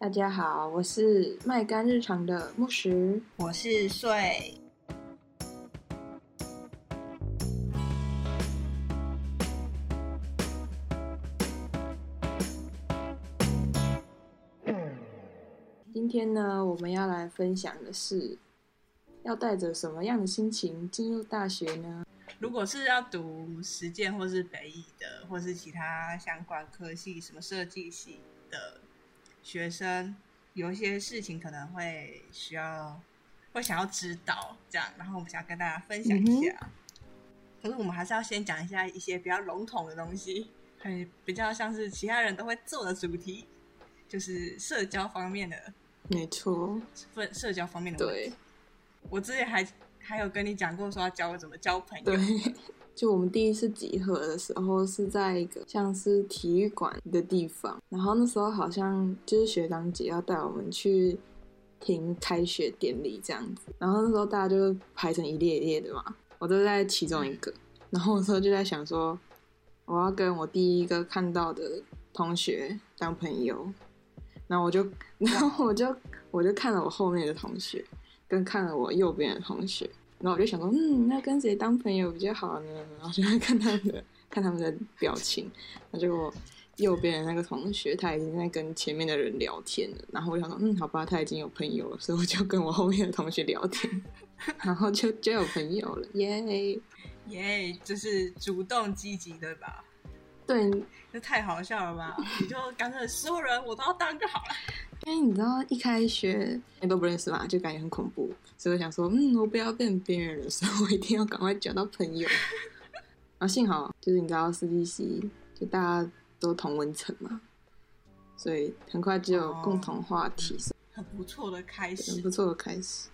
大家好，我是麦干日常的木石，我是穗。今天呢，我们要来分享的是，要带着什么样的心情进入大学呢？如果是要读实践或是北艺的，或是其他相关科系，什么设计系的。学生有一些事情可能会需要，会想要知道这样，然后我们想要跟大家分享一下。嗯、可是我们还是要先讲一下一些比较笼统的东西，很比较像是其他人都会做的主题，就是社交方面的。没错，分社交方面的。对，我之前还还有跟你讲过，说要教我怎么交朋友。对。就我们第一次集合的时候是在一个像是体育馆的地方，然后那时候好像就是学长姐要带我们去听开学典礼这样子，然后那时候大家就排成一列一列的嘛，我都在其中一个，然后那时候就在想说，我要跟我第一个看到的同学当朋友，然后我就，然后我就我就看了我后面的同学，跟看了我右边的同学。然后我就想说，嗯，那跟谁当朋友比较好呢？然后就看他们的，看他们的表情。那就我右边的那个同学，他已经在跟前面的人聊天了。然后我想说，嗯，好吧，他已经有朋友了，所以我就跟我后面的同学聊天，然后就就有朋友了，耶耶，就是主动积极，对吧？对，这太好笑了吧？你就干脆所有人我都要当就好了。因为你知道一开学你都不认识嘛，就感觉很恐怖，所以我想说，嗯，我不要变边缘人，所以我一定要赶快交到朋友。然后幸好就是你知道，设计系就大家都同文层嘛，所以很快就有共同话题，哦、很不错的开始，很不错的开始。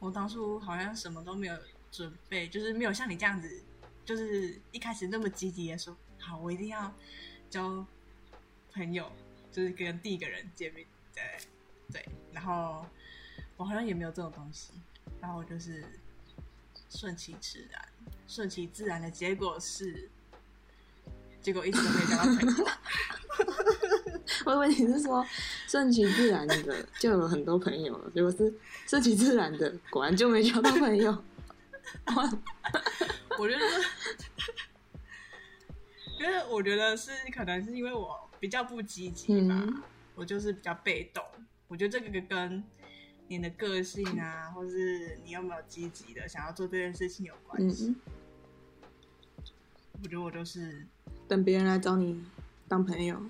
我当初好像什么都没有准备，就是没有像你这样子，就是一开始那么积极的说，好，我一定要交朋友。就是跟第一个人见面，对对，然后我好像也没有这种东西，然后就是顺其自然，顺其自然的结果是，结果一直都没交到朋友。我以为你是说顺其自然的就有很多朋友了，结果是顺其自然的，果然就没交到朋友。我觉得，我觉得是可能是因为我。比较不积极吧，嗯，我就是比较被动。我觉得这个跟你的个性啊，或是你有没有积极的想要做这件事情有关系。嗯。我觉得我都是等别人来找你当朋友。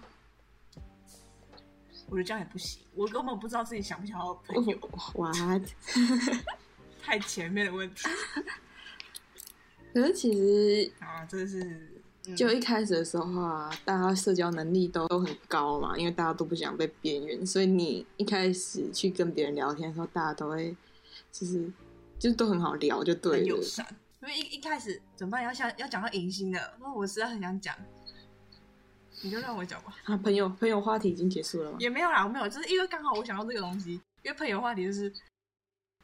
我觉得这样也不行，我根本不知道自己想不想要朋友。What？太前面的问题。可是其实啊，这是。就一开始的时候啊，大家社交能力都都很高嘛，因为大家都不想被边缘，所以你一开始去跟别人聊天的时候，大家都会，就是就都很好聊，就对了。很友善。因为一一开始怎么办？要想要讲到迎新的，那我实在很想讲，你就让我讲吧。啊，朋友朋友话题已经结束了吗？也没有啦，我没有，就是因为刚好我想到这个东西，因为朋友话题就是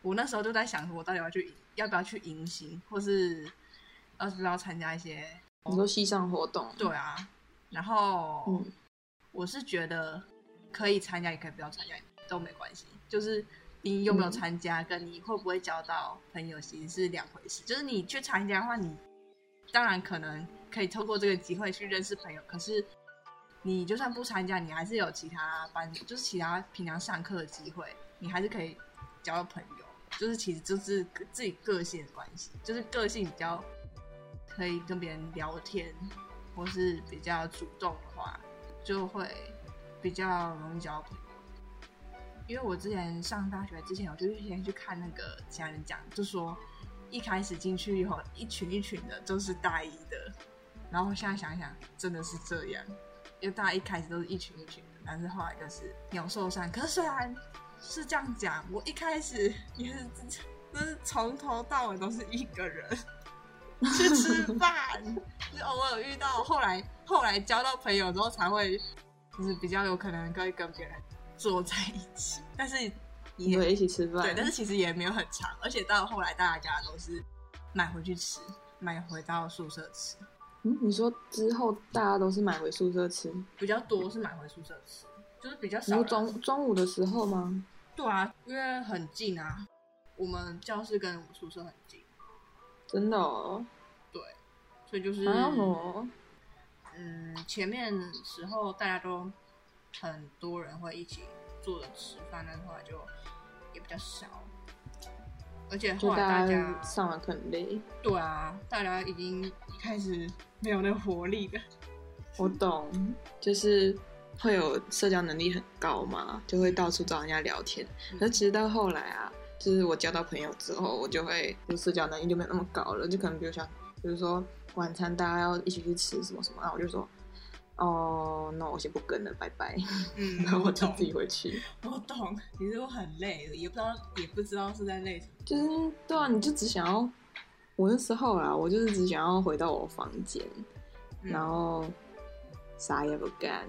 我那时候就在想，我到底要去要不要去迎新，或是要不要参加一些。很多系上活动，对啊，然后、嗯、我是觉得可以参加，也可以不要参加，都没关系。就是你有没有参加，跟你会不会交到朋友，其实是两回事。就是你去参加的话，你当然可能可以透过这个机会去认识朋友。可是你就算不参加，你还是有其他班，就是其他平常上课的机会，你还是可以交到朋友。就是其实就是自己个性的关系，就是个性比较。可以跟别人聊天，或是比较主动的话，就会比较容易交朋友。因为我之前上大学之前，我就先去看那个其他人讲，就说一开始进去以后，一群一群的都是大一的，然后现在想想，真的是这样，因为大家一开始都是一群一群的，但是后来就是鸟兽散。可是虽然是这样讲，我一开始也是，就是从头到尾都是一个人。去吃饭，就偶尔遇到，后来后来交到朋友之后才会，就是比较有可能可以跟别人坐在一起，但是也会一起吃饭，对，但是其实也没有很长，而且到后来大家都是买回去吃，买回到宿舍吃。嗯，你说之后大家都是买回宿舍吃，比较多是买回宿舍吃，就是比较少。中中午的时候吗？对啊，因为很近啊，我们教室跟我们宿舍很近。真的哦。对，所以就是。嗯，前面的时候大家都很多人会一起坐着吃饭，但后来就也比较少。而且后来大家上了很累。对啊，大家已经开始没有那个活力了。我懂，就是会有社交能力很高嘛，就会到处找人家聊天。嗯、可是其实到后来啊，就是我交到朋友之后，我就会就社交能力就没有那么高了。就可能比如像，比如说晚餐大家要一起去吃什么什么，然后我就说。哦，那我先不跟了，拜拜。嗯，然后我就自己回去。我懂，其实我很累，也不知道，也不知道是在累什么。就是对啊，你就只想要，我那时候啦，我就是只想要回到我房间，嗯、然后啥也不干。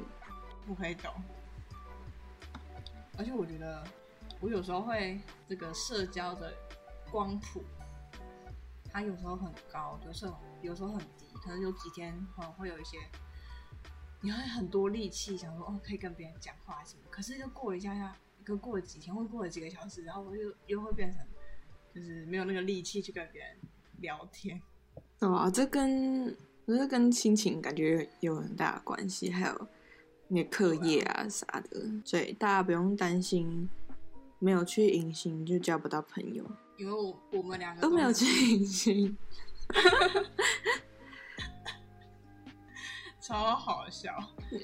不可以懂。而且我觉得，我有时候会这个社交的光谱，它有时候很高，有时候有时候很低，可能有几天可能会有一些。你会很多力气想说哦，可以跟别人讲话什么，可是就过了一下下，又过了几天，或过了几个小时，然后我又又会变成，就是没有那个力气去跟别人聊天。哦、啊，这跟这跟心情感觉有很大的关系，还有你的课业啊啥的，所以大家不用担心没有去迎新就交不到朋友，因为我我们两个都没有去迎新。超好笑！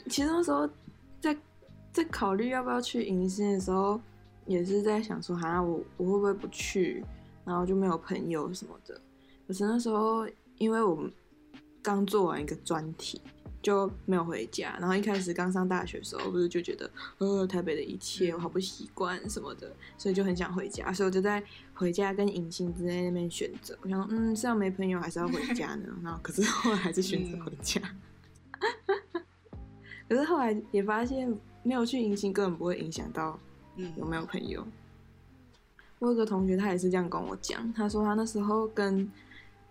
其实那时候在在考虑要不要去迎新的时候，也是在想说，好像我我会不会不去，然后就没有朋友什么的。可是那时候，因为我们刚做完一个专题，就没有回家。然后一开始刚上大学的时候，不是就觉得，呃，台北的一切我好不习惯什么的，所以就很想回家。所以我就在回家跟迎新之间那边选择。我想说，嗯，是要没朋友还是要回家呢？然后可是后来还是选择回家。嗯 可是后来也发现，没有去迎新根本不会影响到有没有朋友。嗯、我有个同学，他也是这样跟我讲，他说他那时候跟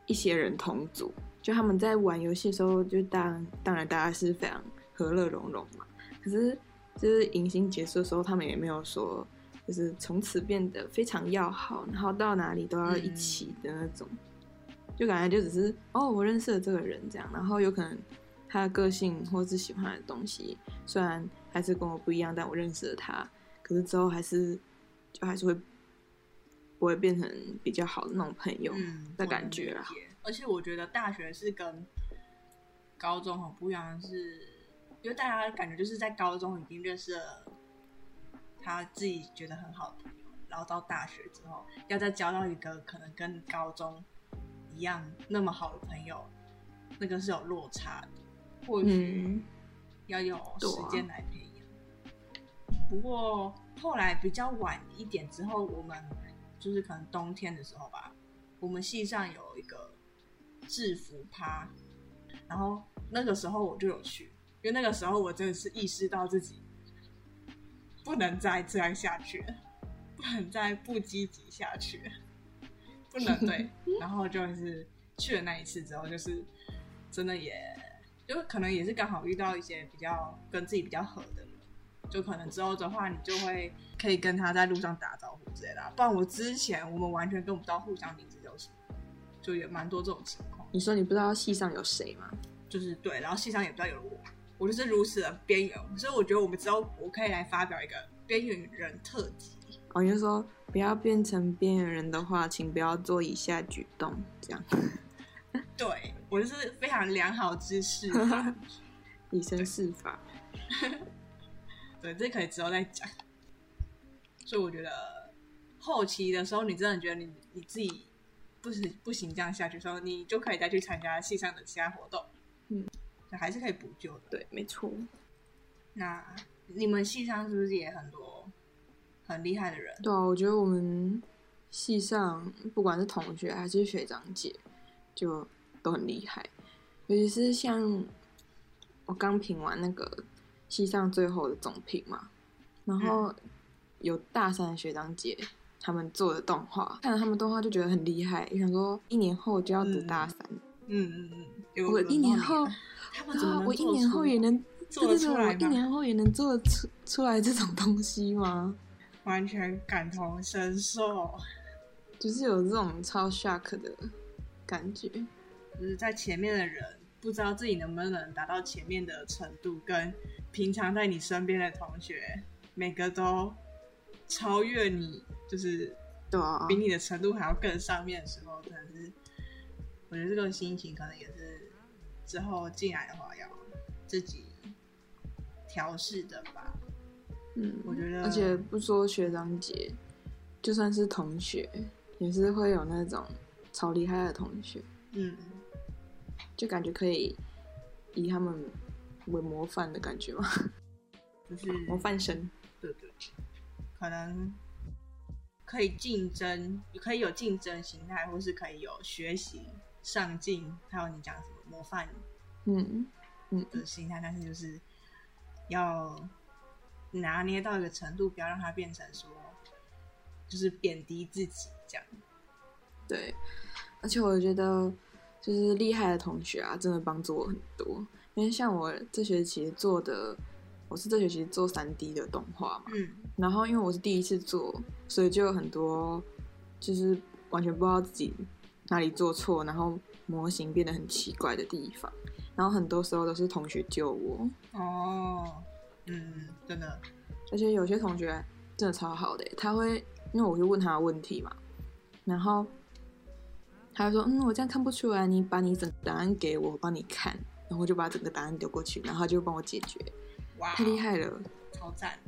一些人同组，就他们在玩游戏的时候，就当当然大家是非常和乐融融嘛。可是就是迎新结束的时候，他们也没有说就是从此变得非常要好，然后到哪里都要一起的那种，嗯、就感觉就只是哦，我认识了这个人这样，然后有可能。他的个性或是喜欢的东西，虽然还是跟我不一样，但我认识了他，可是之后还是就还是会不会变成比较好的那种朋友的感觉啊。而且我觉得大学是跟高中很不一样的是，是因为大家感觉就是在高中已经认识了他自己觉得很好的朋友，然后到大学之后要再交到一个可能跟高中一样那么好的朋友，那个是有落差的。或许要有时间来培养。嗯啊、不过后来比较晚一点之后，我们就是可能冬天的时候吧，我们系上有一个制服趴，然后那个时候我就有去，因为那个时候我真的是意识到自己不能再这样下去了，不能再不积极下去了，不能对，然后就是去了那一次之后，就是真的也。就可能也是刚好遇到一些比较跟自己比较合的人，就可能之后的话，你就会可以跟他在路上打招呼之类的。不然我之前我们完全跟不到互相名字叫什么，就也蛮多这种情况。你说你不知道戏上有谁吗？就是对，然后戏上也不知道有我，我就是如此的边缘。所以我觉得我们之后我可以来发表一个边缘人特辑。哦，你就说不要变成边缘人的话，请不要做以下举动，这样。对，我就是非常良好之示 以身试法。对，这可以之后再讲。所以我觉得后期的时候，你真的觉得你你自己不行不行这样下去的时候，你就可以再去参加系上的其他活动。嗯，还是可以补救的。对，没错。那你们系上是不是也很多很厉害的人？对啊，我觉得我们系上不管是同学还是学长姐。就都很厉害，尤其是像我刚评完那个系上最后的总评嘛，然后有大三的学长姐他们做的动画，看了他们动画就觉得很厉害，想说一年后就要读大三，嗯嗯嗯，我一年后，他们、啊我一年后也能做得出来吗？一年后也能做出出来这种东西吗？完全感同身受，就是有这种超 shock 的感觉，就是在前面的人不知道自己能不能达到前面的程度，跟平常在你身边的同学每个都超越你，就是对啊，比你的程度还要更上面的时候，真的是我觉得这个心情可能也是之后进来的话要自己调试的吧。嗯，我觉得，而且不说学长姐，就算是同学，也是会有那种超厉害的同学，嗯，就感觉可以以他们为模范的感觉嘛，就是 模范生，对对，可能可以竞争，可以有竞争心态，或是可以有学习上进，还有你讲什么模范，嗯嗯的心态，但是就是要。拿捏到一个程度，不要让它变成说，就是贬低自己这样。对，而且我觉得，就是厉害的同学啊，真的帮助我很多。因为像我这学期做的，我是这学期做三 D 的动画嘛，嗯，然后因为我是第一次做，所以就有很多就是完全不知道自己哪里做错，然后模型变得很奇怪的地方，然后很多时候都是同学救我。哦。嗯，真的，而且有些同学真的超好的，他会因为我会问他的问题嘛，然后他就说：“嗯，我这样看不出来，你把你整个答案给我，我帮你看，然后我就把整个答案丢过去，然后他就帮我解决。”哇，太厉害了，超赞！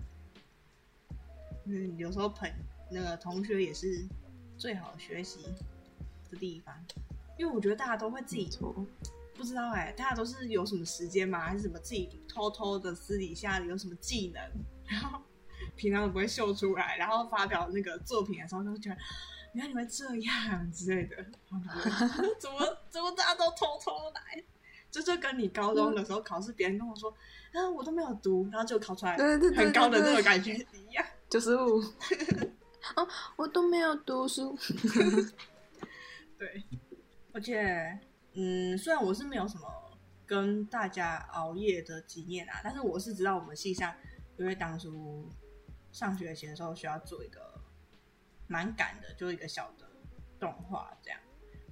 嗯，有时候朋那个同学也是最好学习的地方，因为我觉得大家都会自己做。不知道哎、欸，大家都是有什么时间吗？还是什么自己偷偷的私底下有什么技能，然后平常都不会秀出来，然后发表那个作品的时候就会觉得，原来你们这样之类的，怎么怎么大家都偷偷来？就就跟你高中的时候考试，别人跟我说，啊，我都没有读，然后就考出来很高的那种感觉一样，九十五，哦，我都没有读书，对，而且。嗯，虽然我是没有什么跟大家熬夜的经验啊，但是我是知道我们系上，因为当初上学期的时候需要做一个蛮赶的，就一个小的动画这样，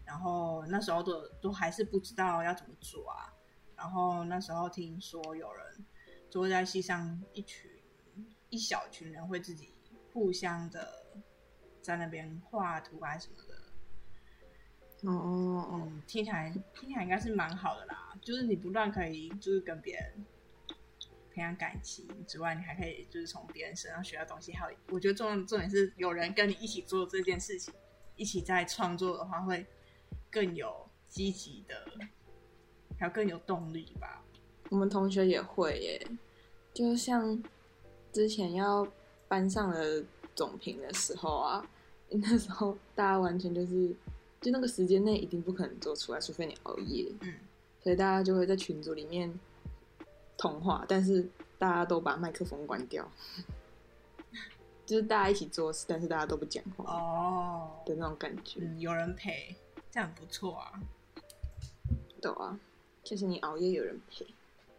然后那时候的都还是不知道要怎么做啊，然后那时候听说有人就会在系上一群一小群人会自己互相的在那边画图啊什么的。哦，嗯，听起来听起来应该是蛮好的啦。就是你不断可以就是跟别人培养感情之外，你还可以就是从别人身上学到东西。还有，我觉得重要重点是有人跟你一起做这件事情，一起在创作的话，会更有积极的，还有更有动力吧。我们同学也会耶，就像之前要班上的总评的时候啊，那时候大家完全就是。就那个时间内一定不可能做出来，除非你熬夜。嗯，所以大家就会在群组里面通话，但是大家都把麦克风关掉，就是大家一起做事，但是大家都不讲话哦的那种感觉。嗯，有人陪，这样不错啊。对啊，就是你熬夜有人陪。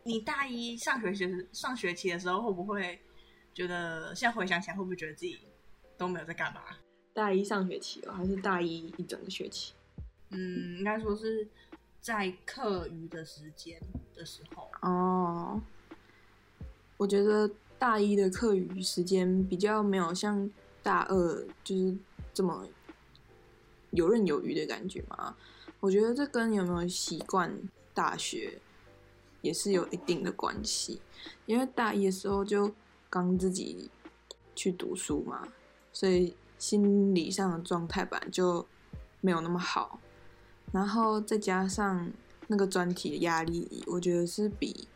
你大一上学期上学期的时候，会不会觉得现在回想起来，会不会觉得自己都没有在干嘛？大一上学期哦，还是大一一整个学期？嗯，应该说是在课余的时间的时候哦。我觉得大一的课余时间比较没有像大二就是这么游刃有余的感觉嘛。我觉得这跟你有没有习惯大学也是有一定的关系，因为大一的时候就刚自己去读书嘛，所以。心理上的状态吧，就没有那么好，然后再加上那个专题的压力，我觉得是比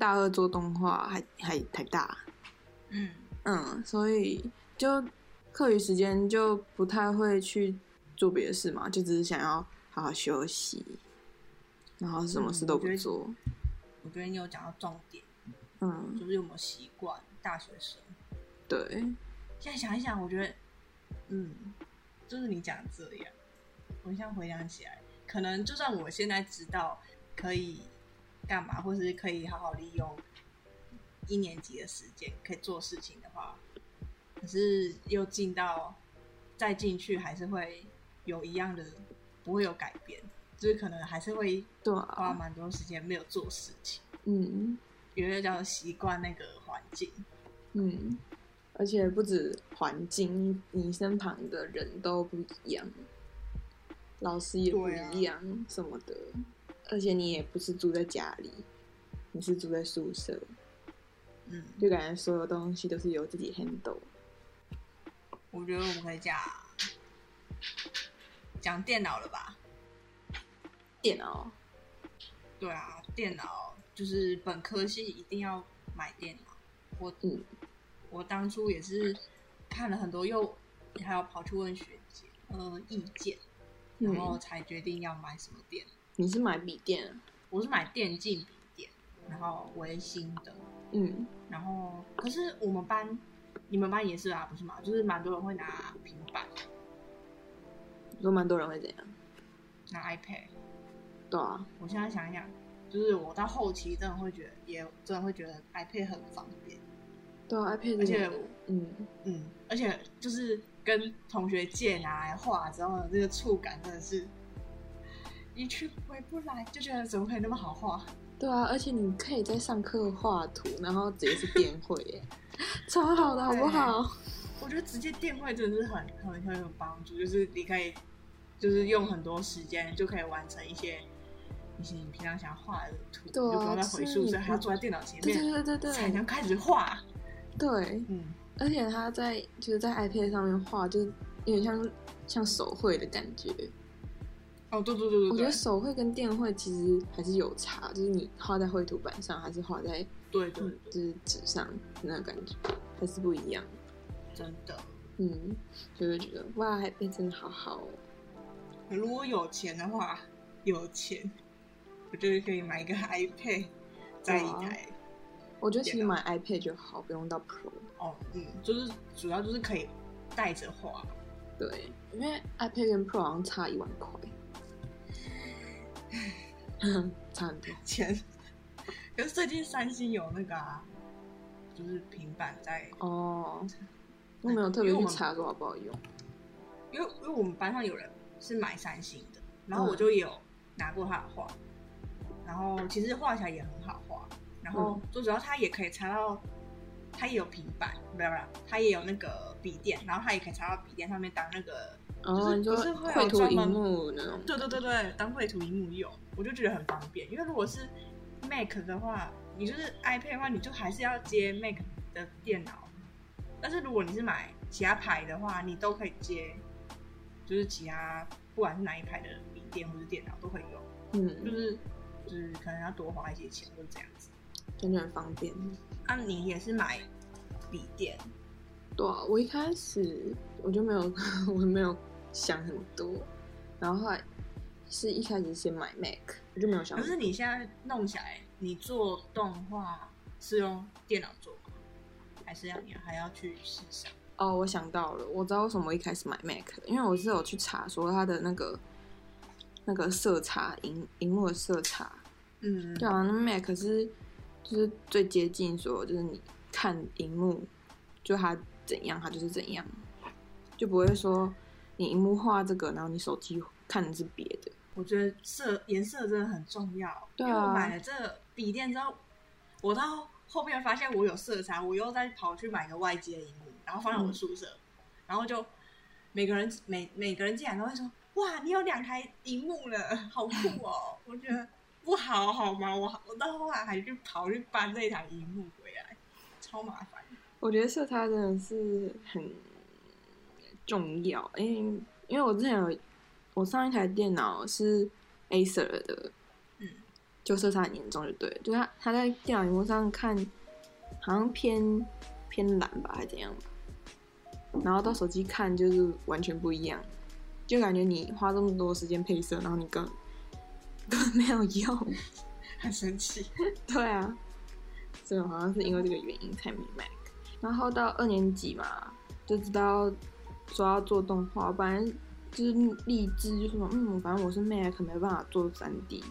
大二做动画还还太大。嗯嗯，所以就课余时间就不太会去做别的事嘛，就只是想要好好休息，然后什么事都不做。嗯，我觉得你有讲到重点，嗯，就是有没有习惯大学生？对，现在想一想，我觉得。嗯，就是你讲这样，我现在回想起来，可能就算我现在知道可以干嘛，或是可以好好利用一年级的时间可以做事情的话，可是又进到再进去还是会有一样的，不会有改变，就是可能还是会花蛮多时间没有做事情。嗯，因为叫习惯那个环境。嗯，而且不止环境，你身旁的人都不一样，老师也不一样，什么的。而且你也不是住在家里，你是住在宿舍，嗯，就感觉所有东西都是由自己 handle。我觉得我们可以讲讲电脑了吧？电脑？对啊，电脑就是本科系一定要买电脑。我嗯，我当初也是看了很多，又还要跑去问学姐呃意见，然后才决定要买什么电脑。你是买笔电？我是买电竞笔电，然后微星的。嗯，然后可是我们班，你们班也是啊，不是吗？就是蛮多人会拿平板。你说蛮多人会怎样？拿 iPad。对啊。我现在想一想，就是我到后期真的会觉得，也真的会觉得 iPad 很方便。对啊，iPad。而且，嗯嗯，而且就是跟同学借拿来画之后，这个触感真的是。一去回不来，就觉得怎么可以那么好画？对啊，而且你可以在上课画图，然后直接是电绘，耶，超好的，好不好？我觉得直接电绘真的是很很很有帮助，就是你可以，就是用很多时间就可以完成一些一些你平常想画的图，对啊，就不用再回宿舍，还要坐在电脑前面，对对对对对，才能开始画。对，嗯，而且他在就是在 iPad 上面画，就有点像像手绘的感觉。哦，对对对对，我觉得手绘跟电绘其实还是有差，就是你画在绘图板上，还是画在对对，对，就是纸上那个感觉还是不一样。真的，嗯，就会觉得哇，iPad 真的好好哦。如果有钱的话，有钱，我就是可以买一个 iPad，再一台。我觉得其实买 iPad 就好，不用到 Pro。哦，嗯，就是主要就是可以带着画。对，因为 iPad 跟 Pro 好像差一万块。差很多钱，可是最近三星有那个啊，就是平板在哦，我没有特别去查说好不好用，因为因为我们班上有人是买三星的，然后我就有拿过他的画，嗯、然后其实画起来也很好画，然后最主要它也可以插到，它也有平板，不要不要，他也有那个笔电，然后它也可以插到笔电上面当那个。哦，你说绘图荧幕那种？对对对对，当绘图荧幕用，我就觉得很方便。因为如果是 Mac 的话，你就是 iPad 的话，你就还是要接 Mac 的电脑。但是如果你是买其他牌的话，你都可以接，就是其他不管是哪一牌的笔电或者电脑都可以用。嗯，就是就是可能要多花一些钱，就是这样子，真的很方便。那、啊、你也是买笔电？对啊，我一开始我就没有，我没有。想很多，然后后来是一开始先买 Mac，我就没有想。可是你现在弄起来，你做动画是用电脑做吗？还是要你还要去试上？哦，我想到了，我知道为什么我一开始买 Mac，因为我是有去查说它的那个那个色差，荧荧幕的色差。嗯，对啊，那 Mac 是就是最接近所有，就是你看荧幕，就它怎样，它就是怎样，就不会说。你荧幕画这个，然后你手机看的是别的。我觉得色颜色真的很重要。对啊。因为我买了这个笔电之后，我到后面发现我有色差，我又再跑去买个外接的荧幕，然后放在我宿舍，嗯、然后就每个人每每个人进来都会说：“哇，你有两台荧幕了，好酷哦！”我觉得不好好吗？我我到后来还去跑去搬这台荧幕回来，超麻烦。我觉得色差真的是很。重要，因为因为我之前有我上一台电脑是 Acer 的，嗯，就色差很严重，就对，就他他在电脑荧幕上看好像偏偏蓝吧，还是怎样，然后到手机看就是完全不一样，就感觉你花这么多时间配色，然后你根根本没有用，很生气。对啊，所以好像是因为这个原因才没 Mac，然后到二年级嘛，就知道。说要做动画，反正就是立志，就是说，嗯，反正我是 Mac，没办法做三 D，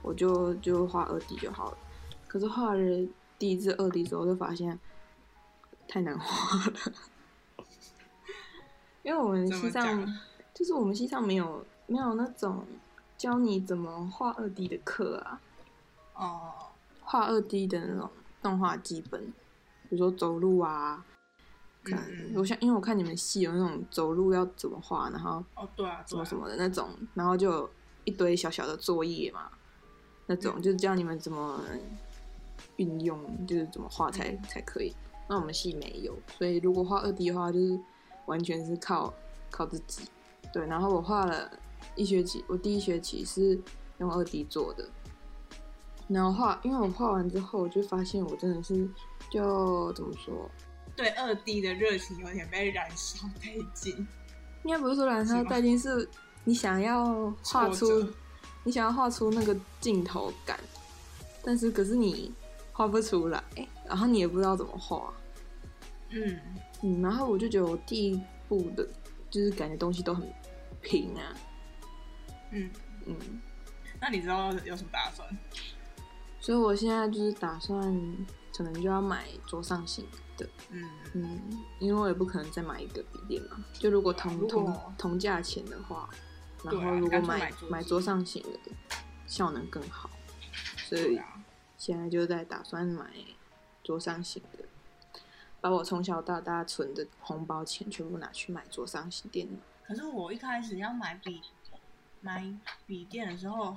我就就画二 D 就好了。可是画了第一次二 D 之后，就发现太难画了。因为我们西藏就是我们西藏没有没有那种教你怎么画二 D 的课啊。哦。画二 D 的那种动画基本，比如说走路啊。可能我想，因为我看你们系有那种走路要怎么画，然后哦对啊，什么什么的那种，然后就一堆小小的作业嘛，那种就是教你们怎么运用，就是怎么画才才可以。那我们系没有，所以如果画二 D 的话，就是完全是靠靠自己。对，然后我画了一学期，我第一学期是用二 D 做的，然后画，因为我画完之后，我就发现我真的是就怎么说。对二 D 的热情有点被燃烧殆尽，应该不是说燃烧殆尽，是你想要画出，你想要画出那个镜头感，但是可是你画不出来，然后你也不知道怎么画，嗯。嗯，然后我就觉得我第一步的，就是感觉东西都很平啊，嗯。嗯，那你知道有什么打算？所以我现在就是打算，可能就要买桌上型。的，嗯。嗯，因为我也不可能再买一个笔电嘛，就如果同同同价钱的话，然后如果买买桌上型的，效能更好，所以现在就在打算买桌上型的，把我从小到大存的红包钱全部拿去买桌上型电脑。可是我一开始要买笔买笔电的时候，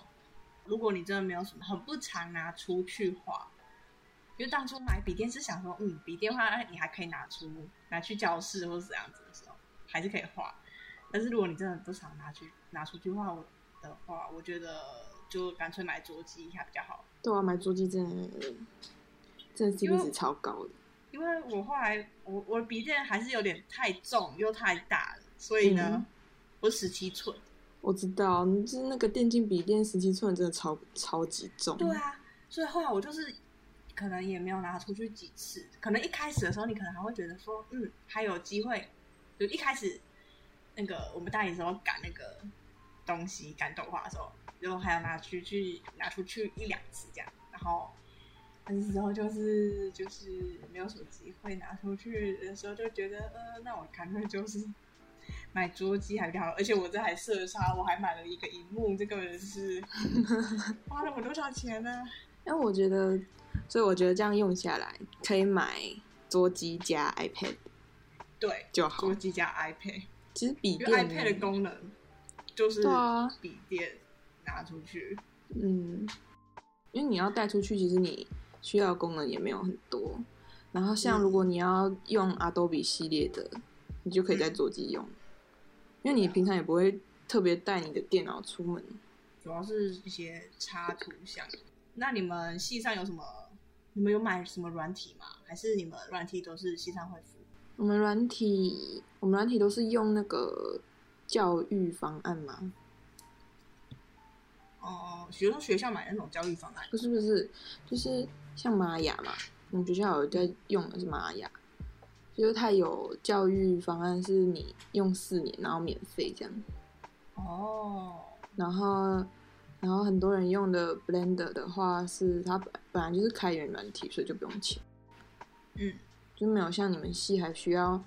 如果你真的没有什么，很不常拿出去画。因为当初买笔电是想说，嗯，笔电的话，你还可以拿出拿去教室或者这样子的时候，还是可以画。但是如果你真的不常拿去拿出去画的话，我觉得就干脆买桌机还比较好。对啊，买桌机真的，真的 CP 值超高的。因为我后来我我笔电还是有点太重又太大了，所以呢，嗯、我十七寸。我知道，就是那个电竞笔电十七寸真的超超级重。对啊，所以后来我就是。可能也没有拿出去几次，可能一开始的时候，你可能还会觉得说，嗯，还有机会。就一开始那个我们大一时候赶那个东西赶动画的时候，然后还要拿出去拿出去一两次这样，然后但是之后就是就是没有什么机会拿出去的时候，就觉得呃，那我干脆就是买桌机还比较好，而且我这还色差，我还买了一个荧幕，这个人是 花了我多少钱呢？因为我觉得。所以我觉得这样用下来，可以买桌机加 iPad，对，就好。桌机加 iPad，其实笔电 iPad 的功能就是笔电拿出去，嗯，因为你要带出去，其实你需要的功能也没有很多。然后像如果你要用 Adobe 系列的，你就可以在桌机用，因为你平常也不会特别带你的电脑出门，主要是一些插图像。那你们系上有什么？你们有买什么软体吗？还是你们软体都是系上会附？我们软体，我们软体都是用那个教育方案吗？哦，学生学校买那种教育方案？不是不是，就是像玛雅嘛。我们学校有在用的是玛雅，就是它有教育方案，是你用四年然后免费这样。哦，然后。然后很多人用的 Blender 的话，是它本本来就是开源软体，所以就不用钱。嗯，就没有像你们系还需要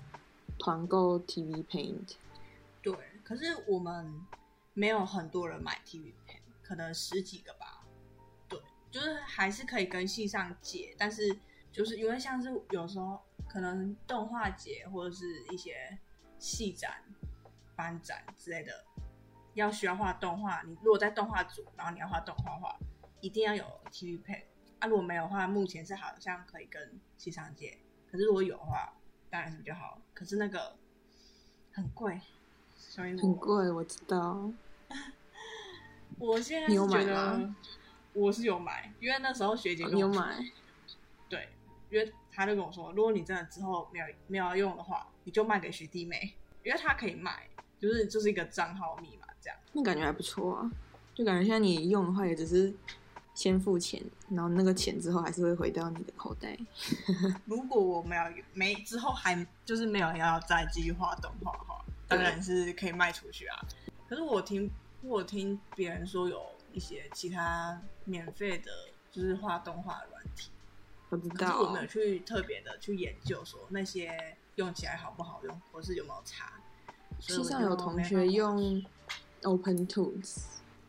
团购 TV Paint。对，可是我们没有很多人买 TV Paint，可能十几个吧。对，就是还是可以跟系上借，但是就是因为像是有时候可能动画节或者是一些戏展、班展之类的。要需要画动画，你如果在动画组，然后你要画动画画，一定要有 TV Paint 啊。如果没有的话，目前是好像可以跟系上借，可是如果有的话，当然是比较好。可是那个很贵，所以很贵，我知道。我现在是觉得我是有买，因为那时候学姐跟我买？对，因为他就跟我说，如果你真的之后没有没有要用的话，你就卖给学弟妹，因为他可以卖，就是就是一个账号密码这样。那感觉还不错啊，就感觉现在你用的话，也只是先付钱，然后那个钱之后还是会回到你的口袋。如果我没有没之后还就是没有要再继续画动画的话，当然是可以卖出去啊。可是我听我听别人说有一些其他免费的，就是画动画的软体，我知道。我没有去特别的去研究说那些用起来好不好用，或是有没有差。系上有同学用 Open Tools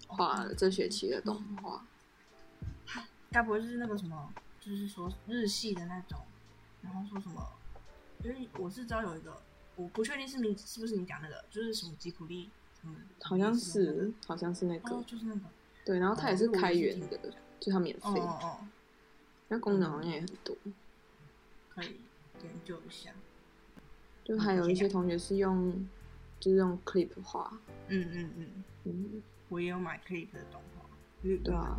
画了这学期的动画。该不会是那个什么，就是说日系的那种，然后说什么？因为我是知道有一个，我不确定是你是不是你讲那个，就是什么吉普力，嗯，好像是，好像是那个，哦、就是那个。对，然后它也是开源的，哦、就它免费。哦哦。那功能好像也很多，可以研究一下。就还有一些同学是用，就是用 Clip 画。嗯嗯嗯嗯。我也有买 Clip 的动画。对啊。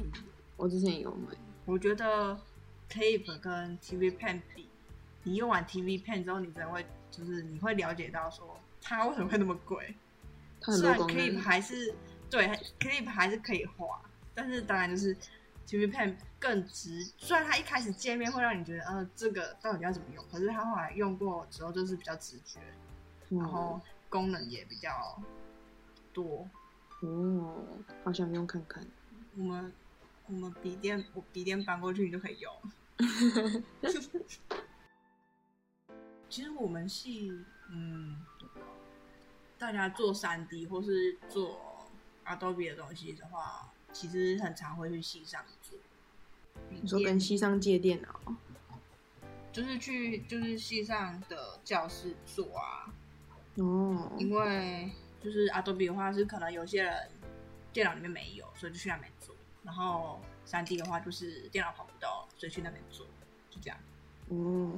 我之前也有买。我觉得 Clip 跟 TV Pen 比，你用完 TV Pen 之后，你才会就是你会了解到说它为什么会那么贵。虽然 Clip 还是对 Clip 还是可以画，但是当然就是 TV Pen 更直。虽然它一开始界面会让你觉得，呃，这个到底要怎么用？可是它后来用过之后，就是比较直觉，然后功能也比较多。哦，好想用看看。我们。我们笔电，我笔电搬过去你就可以用。其实我们系，嗯，大家做三 D 或是做 Adobe 的东西的话，其实很常会去西上做。你说跟西上借电脑？就是去，就是西上的教室做啊。哦。因为就是 Adobe 的话，是可能有些人电脑里面没有，所以就去那边做。然后三 D 的话，就是电脑跑不到，所以去那边做，就这样。哦，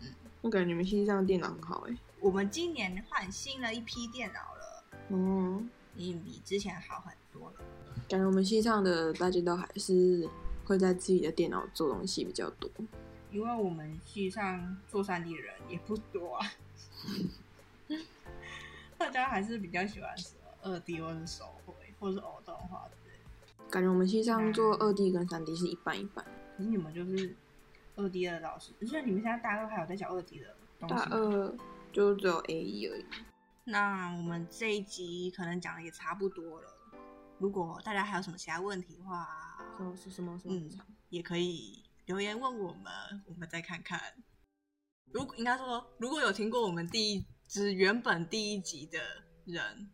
嗯，我感觉你们西上的电脑很好哎。我们今年换新了一批电脑了，哦，已经比之前好很多了。感觉我们系上的大家都还是会在自己的电脑做东西比较多，因为我们系上做三 D 的人也不多啊，大家还是比较喜欢什么二 D 或者手绘或是偶动画的。感觉我们系上做二 D 跟三 D 是一半一半。可是你们就是二 D 的老师，所以你们现在大二还有在讲二 D 的东西？大二就只有 A 一而已。那我们这一集可能讲的也差不多了。如果大家还有什么其他问题的话，说是什么什么，嗯，也可以留言问我们，我们再看看。如果应该说，如果有听过我们第一支原本第一集的人。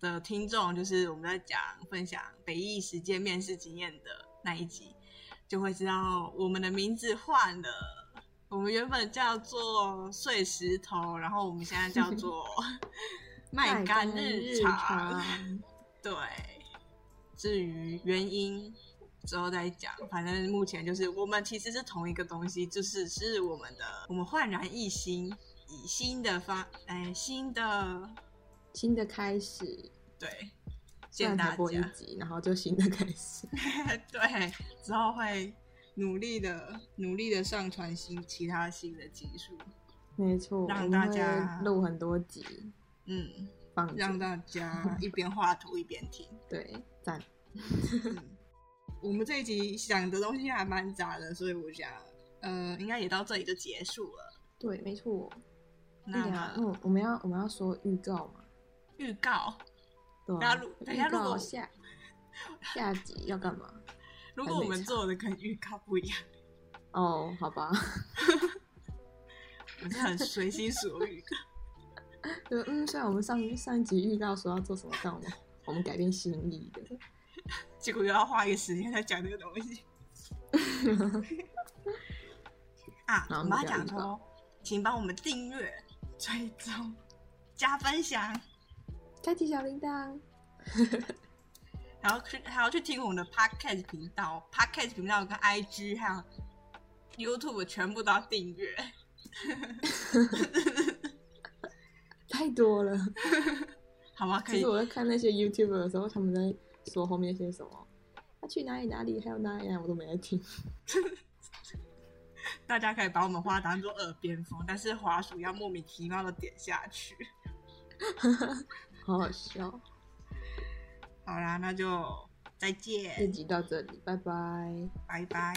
的听众就是我们在讲分享北艺实践面试经验的那一集，就会知道我们的名字换了。我们原本叫做碎石头，然后我们现在叫做 麦干日常。对，至于原因之后再讲。反正目前就是我们其实是同一个东西，就是是我们的，我们焕然一新，以新的方，哎，新的新的开始。对，见大家一集，然后就新的开始。对，之后会努力的、努力的上传新其他新的技术。没错，让大家录很多集。嗯，放让大家一边画图一边听。对，赞。我们这一集想的东西还蛮杂的，所以我想，呃，应该也到这里就结束了。对，没错。那，嗯，我们要我们要说预告嘛？预告。对啊，等下如果下下集要干嘛？如果我们做的跟预告不一样，哦，好吧，我是很随心所欲的。对，嗯，虽然我们上上一集预告说要做什么，但我们我们改变心意的，结果又要花一个时间来讲这个东西。啊，我们要讲说，请帮我们订阅、追踪、加分享。开启小铃铛，然后去还要去听我们的 Podcast 频道，Podcast 频道跟 IG 还有 YouTube 全部都要订阅，太多了，好吗？可以。其实我在看那些 YouTuber 的时候，他们在说后面些什么，他去哪里哪里，还有哪里，我都没在听。大家可以把我们话当做耳边风，但是滑鼠要莫名其妙的点下去。好好笑，好啦，那就再见。这集到这里，拜拜，拜拜。